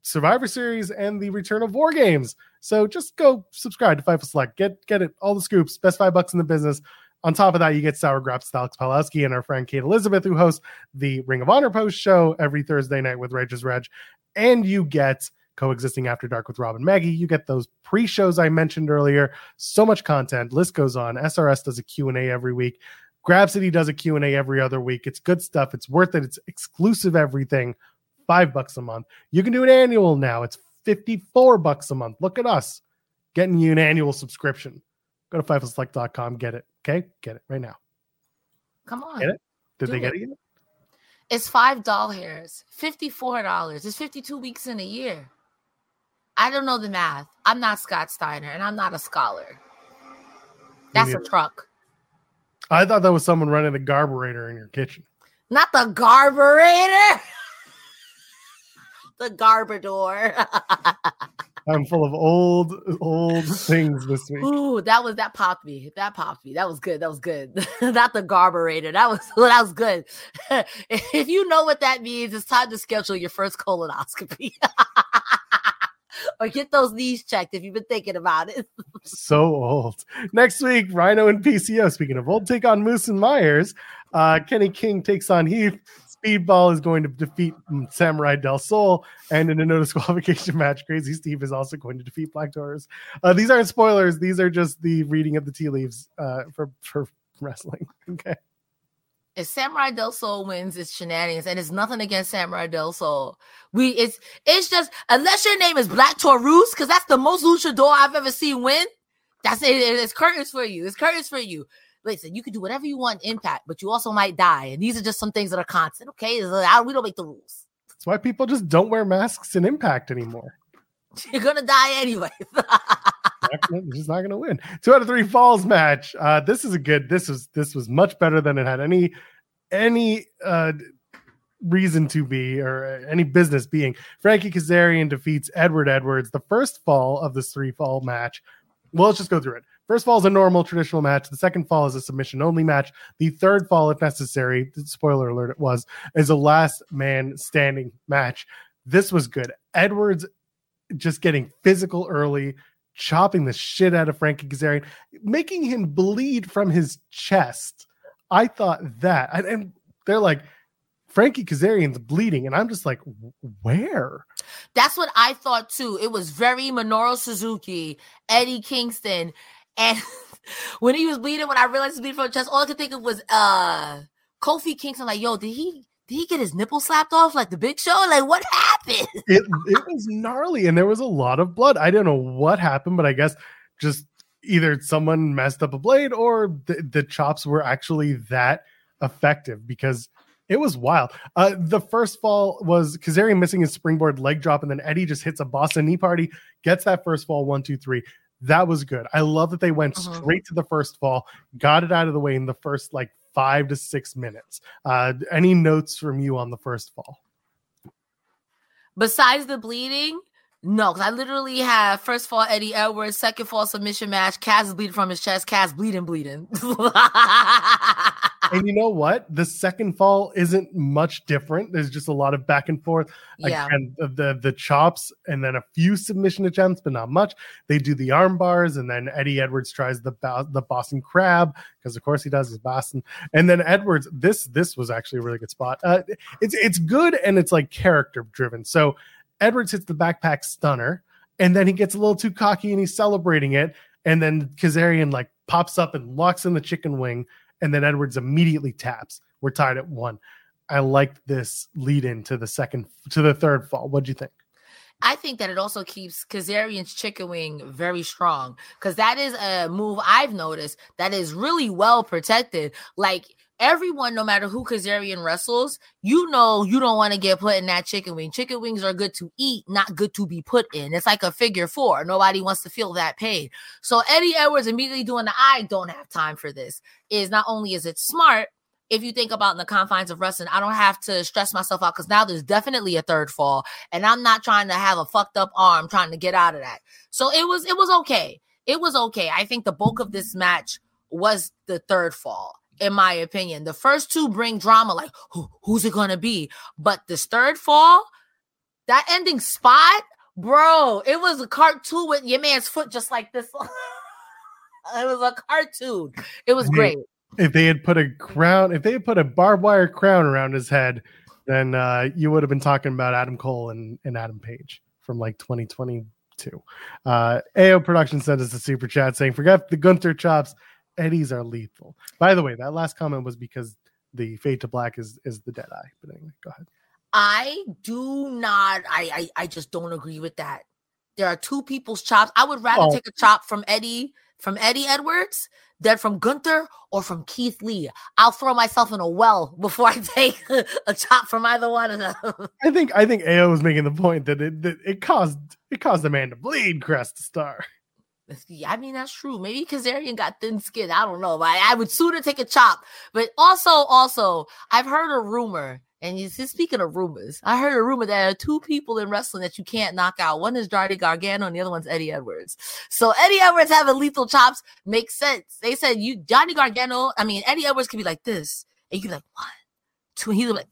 Survivor Series and the return of War Games. So just go subscribe to Fightful Select. Get get it all the scoops. Best five bucks in the business. On top of that, you get Sour Graps Alex Palowski and our friend Kate Elizabeth, who hosts the Ring of Honor post show every Thursday night with Regis Reg. And you get Coexisting After Dark with Rob and Maggie. You get those pre-shows I mentioned earlier. So much content. List goes on. SRS does a Q&A every week. Grab City does a Q&A every other week. It's good stuff. It's worth it. It's exclusive everything. five bucks a month. You can do an annual now. It's 54 bucks a month. Look at us getting you an annual subscription. Go to FightfulSelect.com, get it. Okay, get it right now. Come on. Get it? Did Do they get it. It's five dollars, fifty-four dollars. It's fifty-two weeks in a year. I don't know the math. I'm not Scott Steiner, and I'm not a scholar. That's a truck, I thought that was someone running the carburetor in your kitchen. not the garburator. the garbador. I'm full of old, old things this week. Ooh, that was that popped me. That popped me. That was good. That was good. Not the garburator. That was that was good. if you know what that means, it's time to schedule your first colonoscopy. or get those knees checked if you've been thinking about it. so old. Next week, Rhino and PCO. Speaking of old, take on Moose and Myers. Uh, Kenny King takes on Heath. Speedball is going to defeat mm, Samurai Del Sol, and in a no disqualification match, Crazy Steve is also going to defeat Black Taurus. Uh, these aren't spoilers; these are just the reading of the tea leaves uh, for for wrestling. Okay, If Samurai Del Sol wins, it's shenanigans, and it's nothing against Samurai Del Sol. We it's it's just unless your name is Black Taurus, because that's the most luchador I've ever seen win. That's it. It's curtains for you. It's curtains for you. Listen, you can do whatever you want in impact, but you also might die. And these are just some things that are constant. Okay, like, uh, we don't make the rules. that's why people just don't wear masks in Impact anymore. You're gonna die anyway. he's not going to win. Two out of three falls match. Uh, this is a good. This was this was much better than it had any any uh, reason to be or any business being. Frankie Kazarian defeats Edward Edwards. The first fall of this three fall match. Well, let's just go through it. First fall is a normal traditional match. The second fall is a submission only match. The third fall, if necessary, spoiler alert, it was, is a last man standing match. This was good. Edwards just getting physical early, chopping the shit out of Frankie Kazarian, making him bleed from his chest. I thought that, and, and they're like, Frankie Kazarian's bleeding, and I'm just like, where? That's what I thought too. It was very Minoru Suzuki, Eddie Kingston, and when he was bleeding, when I realized he was bleeding from the chest, all I could think of was uh Kofi Kingston. Like, yo, did he did he get his nipple slapped off like the Big Show? Like, what happened? It it was gnarly, and there was a lot of blood. I don't know what happened, but I guess just either someone messed up a blade or the, the chops were actually that effective because it was wild. Uh, the first fall was Kazarian missing his springboard leg drop, and then Eddie just hits a Boston knee party, gets that first fall one, two, three. That was good. I love that they went Mhm. straight to the first fall, got it out of the way in the first like five to six minutes. Uh, any notes from you on the first fall? Besides the bleeding, no, because I literally have first fall Eddie Edwards, second fall submission match. Is bleeding from his chest. Kaz bleeding, bleeding. and you know what? The second fall isn't much different. There's just a lot of back and forth. yeah. Again, the, the chops and then a few submission attempts, but not much. They do the arm bars, and then Eddie Edwards tries the the Boston Crab because of course he does his Boston. And then Edwards, this this was actually a really good spot. Uh, it's it's good and it's like character driven. So Edwards hits the backpack stunner, and then he gets a little too cocky and he's celebrating it. And then Kazarian like pops up and locks in the chicken wing, and then Edwards immediately taps. We're tied at one. I liked this lead in to the second to the third fall. What do you think? I think that it also keeps Kazarian's chicken wing very strong because that is a move I've noticed that is really well protected. Like everyone, no matter who Kazarian wrestles, you know you don't want to get put in that chicken wing. Chicken wings are good to eat, not good to be put in. It's like a figure four. Nobody wants to feel that pain. So Eddie Edwards immediately doing the I don't have time for this is not only is it smart, if you think about in the confines of wrestling, I don't have to stress myself out because now there's definitely a third fall, and I'm not trying to have a fucked up arm trying to get out of that. So it was it was okay. It was okay. I think the bulk of this match was the third fall, in my opinion. The first two bring drama, like who, who's it gonna be? But this third fall, that ending spot, bro, it was a cartoon with your man's foot just like this. it was a cartoon. It was great. If they had put a crown, if they had put a barbed wire crown around his head, then uh, you would have been talking about Adam Cole and, and Adam Page from like 2022. Uh, AO Production sent us a super chat saying, "Forget the Gunther chops. Eddie's are lethal." By the way, that last comment was because the fade to black is is the dead eye. But anyway, go ahead. I do not. I, I I just don't agree with that. There are two people's chops. I would rather Oh. take a chop from Eddie from Eddie Edwards than from Gunther or from Keith Lee. I'll throw myself in a well before I take a chop from either one of them. I think I think AO was making the point that it that it caused it caused a man to bleed. Crest Star. I mean that's true. Maybe Kazarian got thin skin. I don't know. I, I would sooner take a chop. But also, also, I've heard a rumor, and you speaking of rumors, I heard a rumor that there are two people in wrestling that you can't knock out. One is Johnny Gargano, and the other one's Eddie Edwards. So Eddie Edwards having lethal chops makes sense. They said you Johnny Gargano. I mean, Eddie Edwards could be like this, and you could be like one, two. And he's like.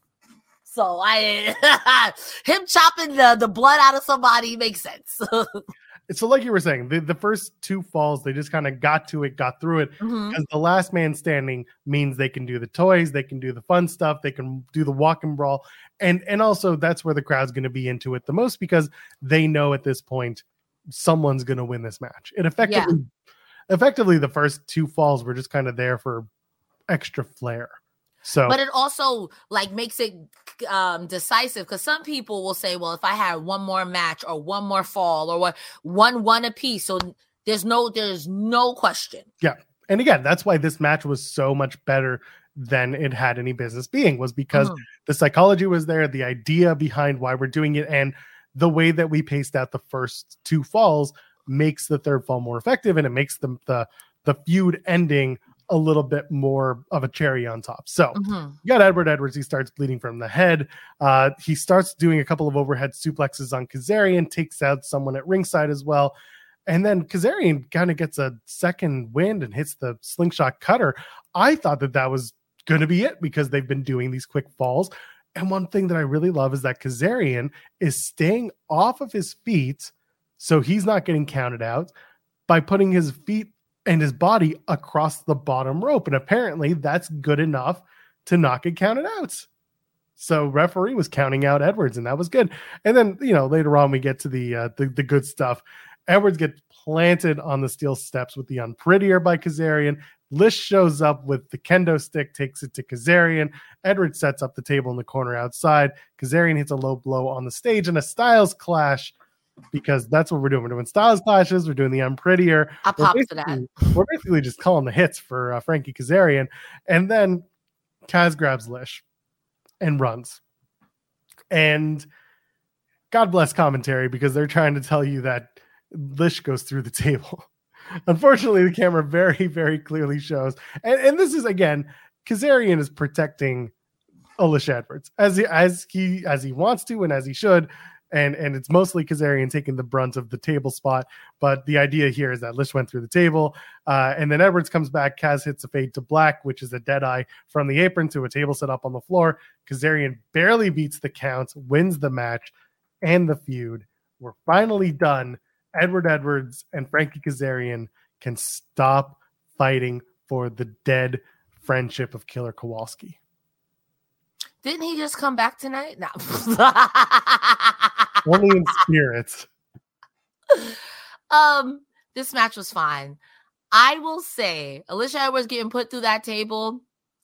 So I him chopping the, the blood out of somebody makes sense. So like you were saying, the, the first two falls, they just kind of got to it, got through it. Mm-hmm. Because the last man standing means they can do the toys, they can do the fun stuff, they can do the walk and brawl. And and also that's where the crowd's gonna be into it the most because they know at this point someone's gonna win this match. It effectively effectively the first two falls were just kind of there for extra flair. So but it also like makes it um decisive because some people will say well if i had one more match or one more fall or what one one apiece so there's no there's no question Yeah, and again, that's why this match was so much better than it had any business being, was because Mhm. the psychology was there, the idea behind why we're doing it, and the way that we paced out the first two falls makes the third fall more effective, and it makes the the, the feud ending a little bit more of a cherry on top. So Mhm. you got Edward Edwards. He starts bleeding from the head. Uh, he starts doing a couple of overhead suplexes on Kazarian, takes out someone at ringside as well. And then Kazarian kind of gets a second wind and hits the slingshot cutter. I thought that that was going to be it because they've been doing these quick falls. And one thing that I really love is that Kazarian is staying off of his feet so he's not getting counted out by putting his feet and his body across the bottom rope. And apparently that's good enough to not get counted out. So referee was counting out Edwards, and that was good. And then you know later on we get to the uh, the, the good stuff. Edwards gets planted on the steel steps with the unprettier by Kazarian. Lish shows up with the kendo stick, takes it to Kazarian. Edwards sets up the table in the corner outside. Kazarian hits a low blow on the stage and a Styles clash because that's what we're doing. We're doing Styles clashes. We're doing the unprettier. i We're popped for that We're basically just calling the hits for uh, Frankie Kazarian. And then Kaz grabs Lish and runs. And God bless commentary because they're trying to tell you that Lish goes through the table. Unfortunately, the camera very, very clearly shows. And, and this is again, Kazarian is protecting Alisha Edwards as he as he as he wants to and as he should. And and it's mostly Kazarian taking the brunt of the table spot. But the idea here is that Lish went through the table, uh, and then Edwards comes back. Kaz hits a fade to black, which is a dead eye from the apron to a table set up on the floor. Kazarian barely beats the count, wins the match and the feud. We're finally done. Edward Edwards and Frankie Kazarian can stop fighting for the dead friendship of Killer Kowalski. didn't he just come back tonight no Only in spirit. um this match was fine i will say alisha edwards getting put through that table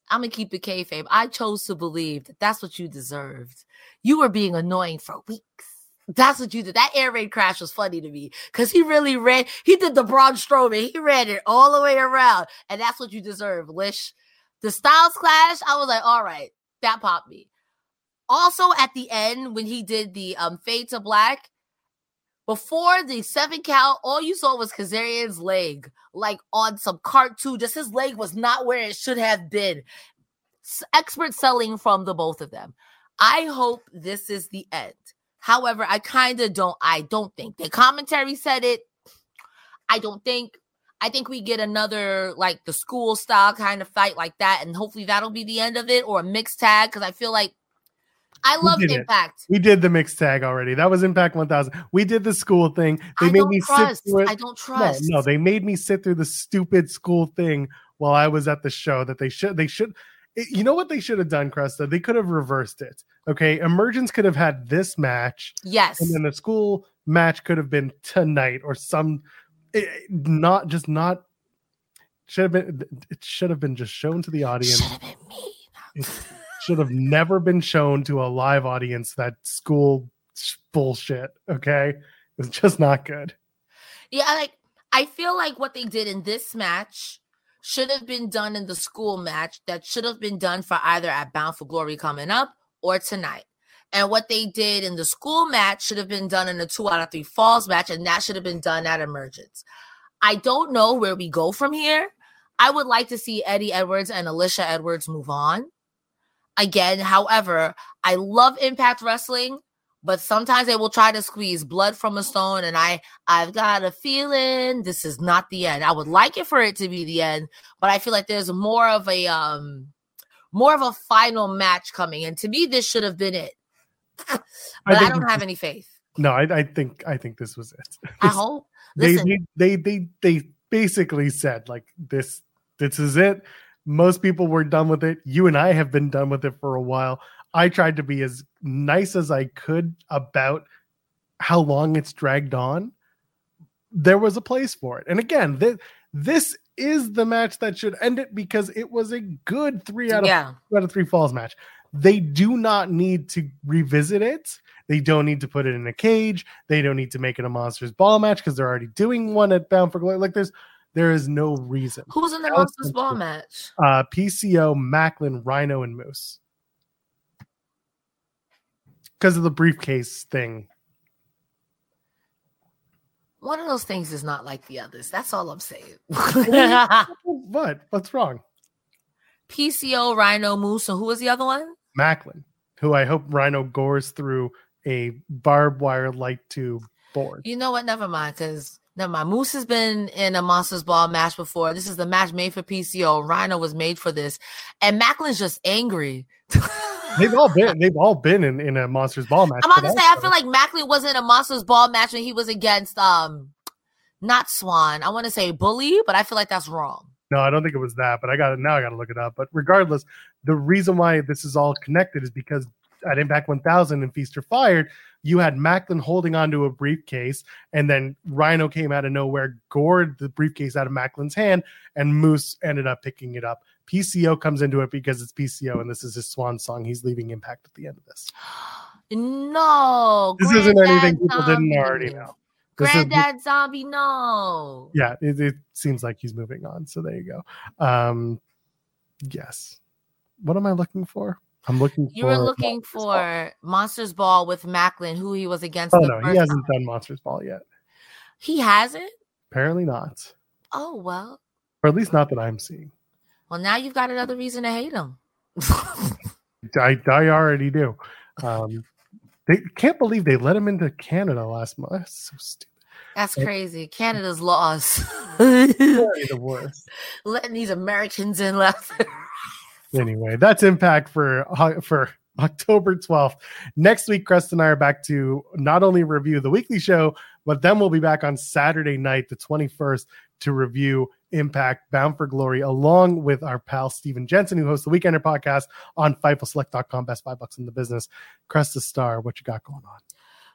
i'm gonna keep it kayfabe i chose to believe that that's what you deserved you were being annoying for weeks that's what you did. That air raid crash was funny to me because he really ran. He did the Braun Strowman. He ran it all the way around, and that's what you deserve, Lish. The Styles clash, I was like, all right, that popped me. Also, at the end when he did the um fade to black, before the seven count, all you saw was Kazarian's leg, like on some cartoon. Just his leg was not where it should have been. Expert selling from the both of them. I hope this is the end. However, I kind of don't. I don't think the commentary said it. I don't think. I think we get another like the school style kind of fight like that, and hopefully that'll be the end of it, or a mixed tag. Because I feel like I love did it. Impact. We did the mixed tag already. That was Impact 1000. We did the school thing. They I made me trust. sit through it. I don't trust. no, they made me sit through the stupid school thing while I was at the show that they should they should eh, you know what they should have done, Cresta? They could have reversed it. Okay. Emergence could have had this match, yes. and then the school match could have been tonight or some it, not just not should have been it should have been just shown to the audience. Should have been me. Should have never been shown to a live audience. That school bullshit. Okay, it's just not good. Yeah, like I feel like what they did in this match should have been done in the school match. That should have been done for either at Bound for Glory coming up or tonight. And what they did in the school match should have been done in a two out of three falls match, and that should have been done at Emergence. I don't know where we go from here. I would like to see Eddie Edwards and Alisha Edwards move on. Again, however, I love Impact Wrestling, but sometimes they will try to squeeze blood from a stone, and I I've got a feeling this is not the end. I would like it for it to be the end, but I feel like there's more of a um more of a final match coming, and to me, this should have been it. but I, I don't have any faith. No, I, I think I think this was it. I hope they, they they they they basically said like this this is it. Most people were done with it. You and I have been done with it for a while. I tried to be as nice as I could about how long it's dragged on. There was a place for it. And again, this, this is the match that should end it because it was a good three out of yeah. two out of three falls match. They do not need to revisit it. They don't need to put it in a cage. They don't need to make it a monsters ball match because they're already doing one at Bound for Glory. Like there's there is no reason. Who's in the monsters ball match? Uh PCO, Maclin, Rhino, and Moose. Because of the briefcase thing. One of those things is not like the others. That's all I'm saying. what? What's wrong? PCO, Rhino, Moose, and who was the other one? Maclin, who I hope Rhino gores through a barbed wire light tube board. You know what? Never mind, because never mind. Moose has been in a Monsters Ball match before. This is the match made for PCO. Rhino was made for this, and Maclin's just angry. they've all been they've all been in, in a Monsters Ball match. I'm about to say I feel like Maclin wasn't a Monsters Ball match when he was against um not Swann. I want to say Bully, but I feel like that's wrong. No, I don't think it was that, but I got it now. I got to look it up. But regardless, the reason why this is all connected is because at Impact 1000 and Feast or Fired, you had Maclin holding onto a briefcase, and then Rhino came out of nowhere, gored the briefcase out of Maclin's hand, and Moose ended up picking it up. PCO comes into it because it's PCO, and this is his swan song. He's leaving Impact at the end of this. No, this isn't anything people zombie. didn't already know. This Granddad is, Zombie, no. Yeah, it, it, seems like he's moving on. So there you go. Um, yes. What am I looking for? I'm looking you were looking Monsters for Ball. Monsters Ball with Maclin, who he was against. Oh no, he hasn't time. done Monsters Ball yet. He hasn't. Apparently not. Oh well. Or at least not that I'm seeing. Well, now you've got another reason to hate him. I, I already do. Um, they can't believe they let him into Canada last month. That's so stupid. That's crazy. Canada's laws. the worst. Letting these Americans in left anyway, that's impact for for October 12th. Next week, Crest and I are back to not only review the weekly show, but then we'll be back on Saturday night, the 21st, to review Impact Bound for Glory, along with our pal Steven Jensen, who hosts the Weekender podcast on FightfulSelect.com. Best five bucks in the business. Crest the Star, what you got going on?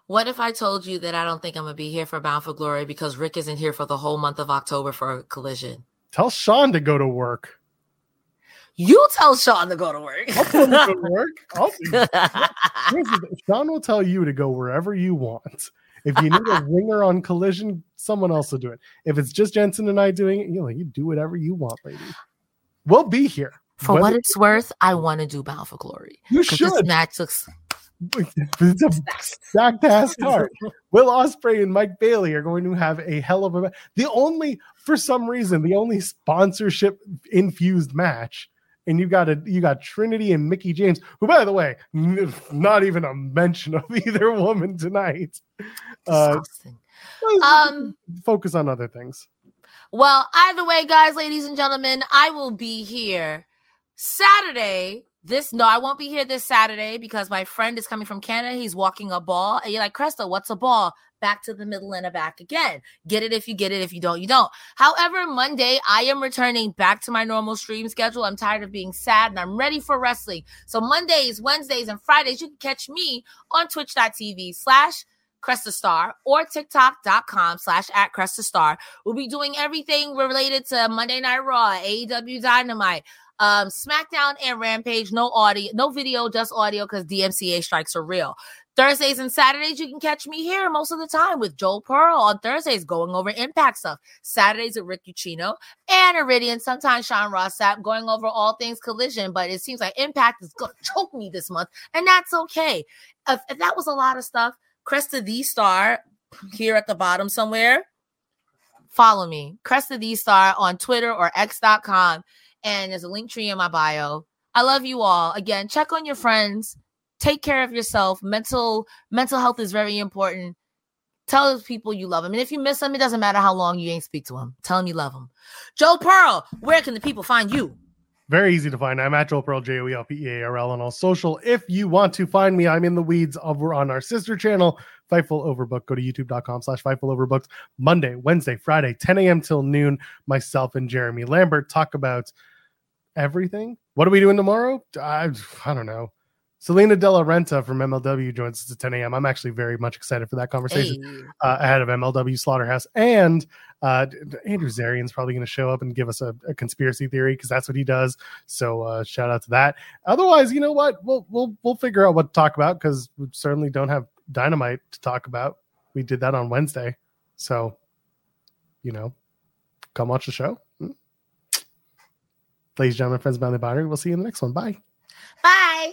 What if I told you that I don't think I'm gonna be here for Bound for Glory because Rick isn't here for the whole month of October for a collision? Tell Sean to go to work. You tell Sean to go to work. I'll tell him to go to work. Sean will tell you to go wherever you want. If you need a ringer on collision, someone else will do it. If it's just Jensen and I doing it, you know, you do whatever you want, lady. We'll be here. For Whether- what it's worth, I want to do Bound for Glory. You should. This match looks it's a stacked ass card. Will Ospreay and Mike Bailey are going to have a hell of a match. the only for some reason the only sponsorship infused match and you got a you got Trinity and Mickie James, who by the way, not even a mention of either woman tonight. Uh, um, focus on other things. Well, either way, guys, ladies and gentlemen, I will be here Saturday this no, I won't be here this Saturday because my friend is coming from Canada. He's walking a ball, and you're like, Cresta, what's a ball? Back to the middle and a back again. Get it if you get it. If you don't, you don't. However, Monday I am returning back to my normal stream schedule. I'm tired of being sad and I'm ready for wrestling. So Mondays, Wednesdays, and Fridays, you can catch me on twitch.tv slash Cresta Starr or TikTok.com slash at Cresta Starr. We'll be doing everything related to Monday Night Raw, AEW Dynamite, Um, SmackDown and Rampage, no audio, no video, just audio because DMCA strikes are real. Thursdays and Saturdays, you can catch me here most of the time with Joel Pearl on Thursdays going over Impact stuff. Saturdays with Rick Ucchino and Iridian, sometimes Sean Ross Sapp going over all things collision, but it seems like Impact is going to choke me this month, and that's okay. If, if that was a lot of stuff, Cresta the Star here at the bottom somewhere, follow me. Cresta the Star on Twitter or X.com, and there's a link tree in my bio. I love you all. Again, check on your friends take care of yourself mental mental health is very important tell those people you love them and if you miss them it doesn't matter how long you ain't speak to them tell them you love them Joe pearl where can the people find you very easy to find. I'm at Joel Pearl, J O E L P E A R L on all social. If you want to find me, I'm in the weeds over on our sister channel, Fightful Overbook. Go to youtube.com slash Fightful Overbooks. Monday, Wednesday, Friday, 10 a.m. till noon. Myself and Jeremy Lambert talk about everything. What are we doing tomorrow? I, I don't know. Salina De La Renta from MLW joins us at 10 a.m. I'm actually very much excited for that conversation hey. uh, ahead of MLW Slaughterhouse. And uh, Andrew Zarian's probably going to show up and give us a, a conspiracy theory because that's what he does. So uh, shout out to that. Otherwise, you know what? We'll we'll we'll figure out what to talk about because we certainly don't have dynamite to talk about. We did that on Wednesday, so you know, come watch the show. Ladies and gentlemen, friends, Boundary Boundary. We'll see you in the next one. Bye. Bye.